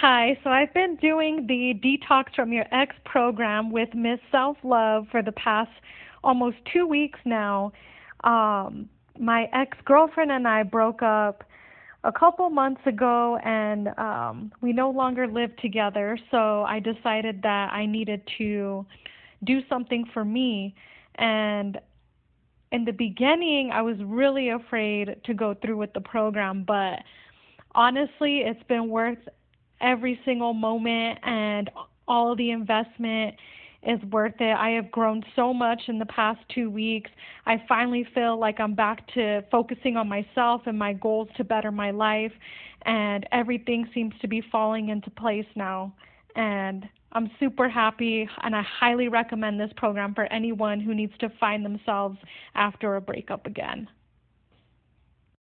Hi, so I've been doing the Detox from Your Ex program with Miss Self Love for the past almost two weeks now. Um, my ex girlfriend and I broke up a couple months ago and um, we no longer live together, so I decided that I needed to do something for me. And in the beginning, I was really afraid to go through with the program, but honestly, it's been worth every single moment and all the investment is worth it. I have grown so much in the past two weeks. I finally feel like I'm back to focusing on myself and my goals to better my life, and everything seems to be falling into place now. And I'm super happy, and I highly recommend this program for anyone who needs to find themselves after a breakup again.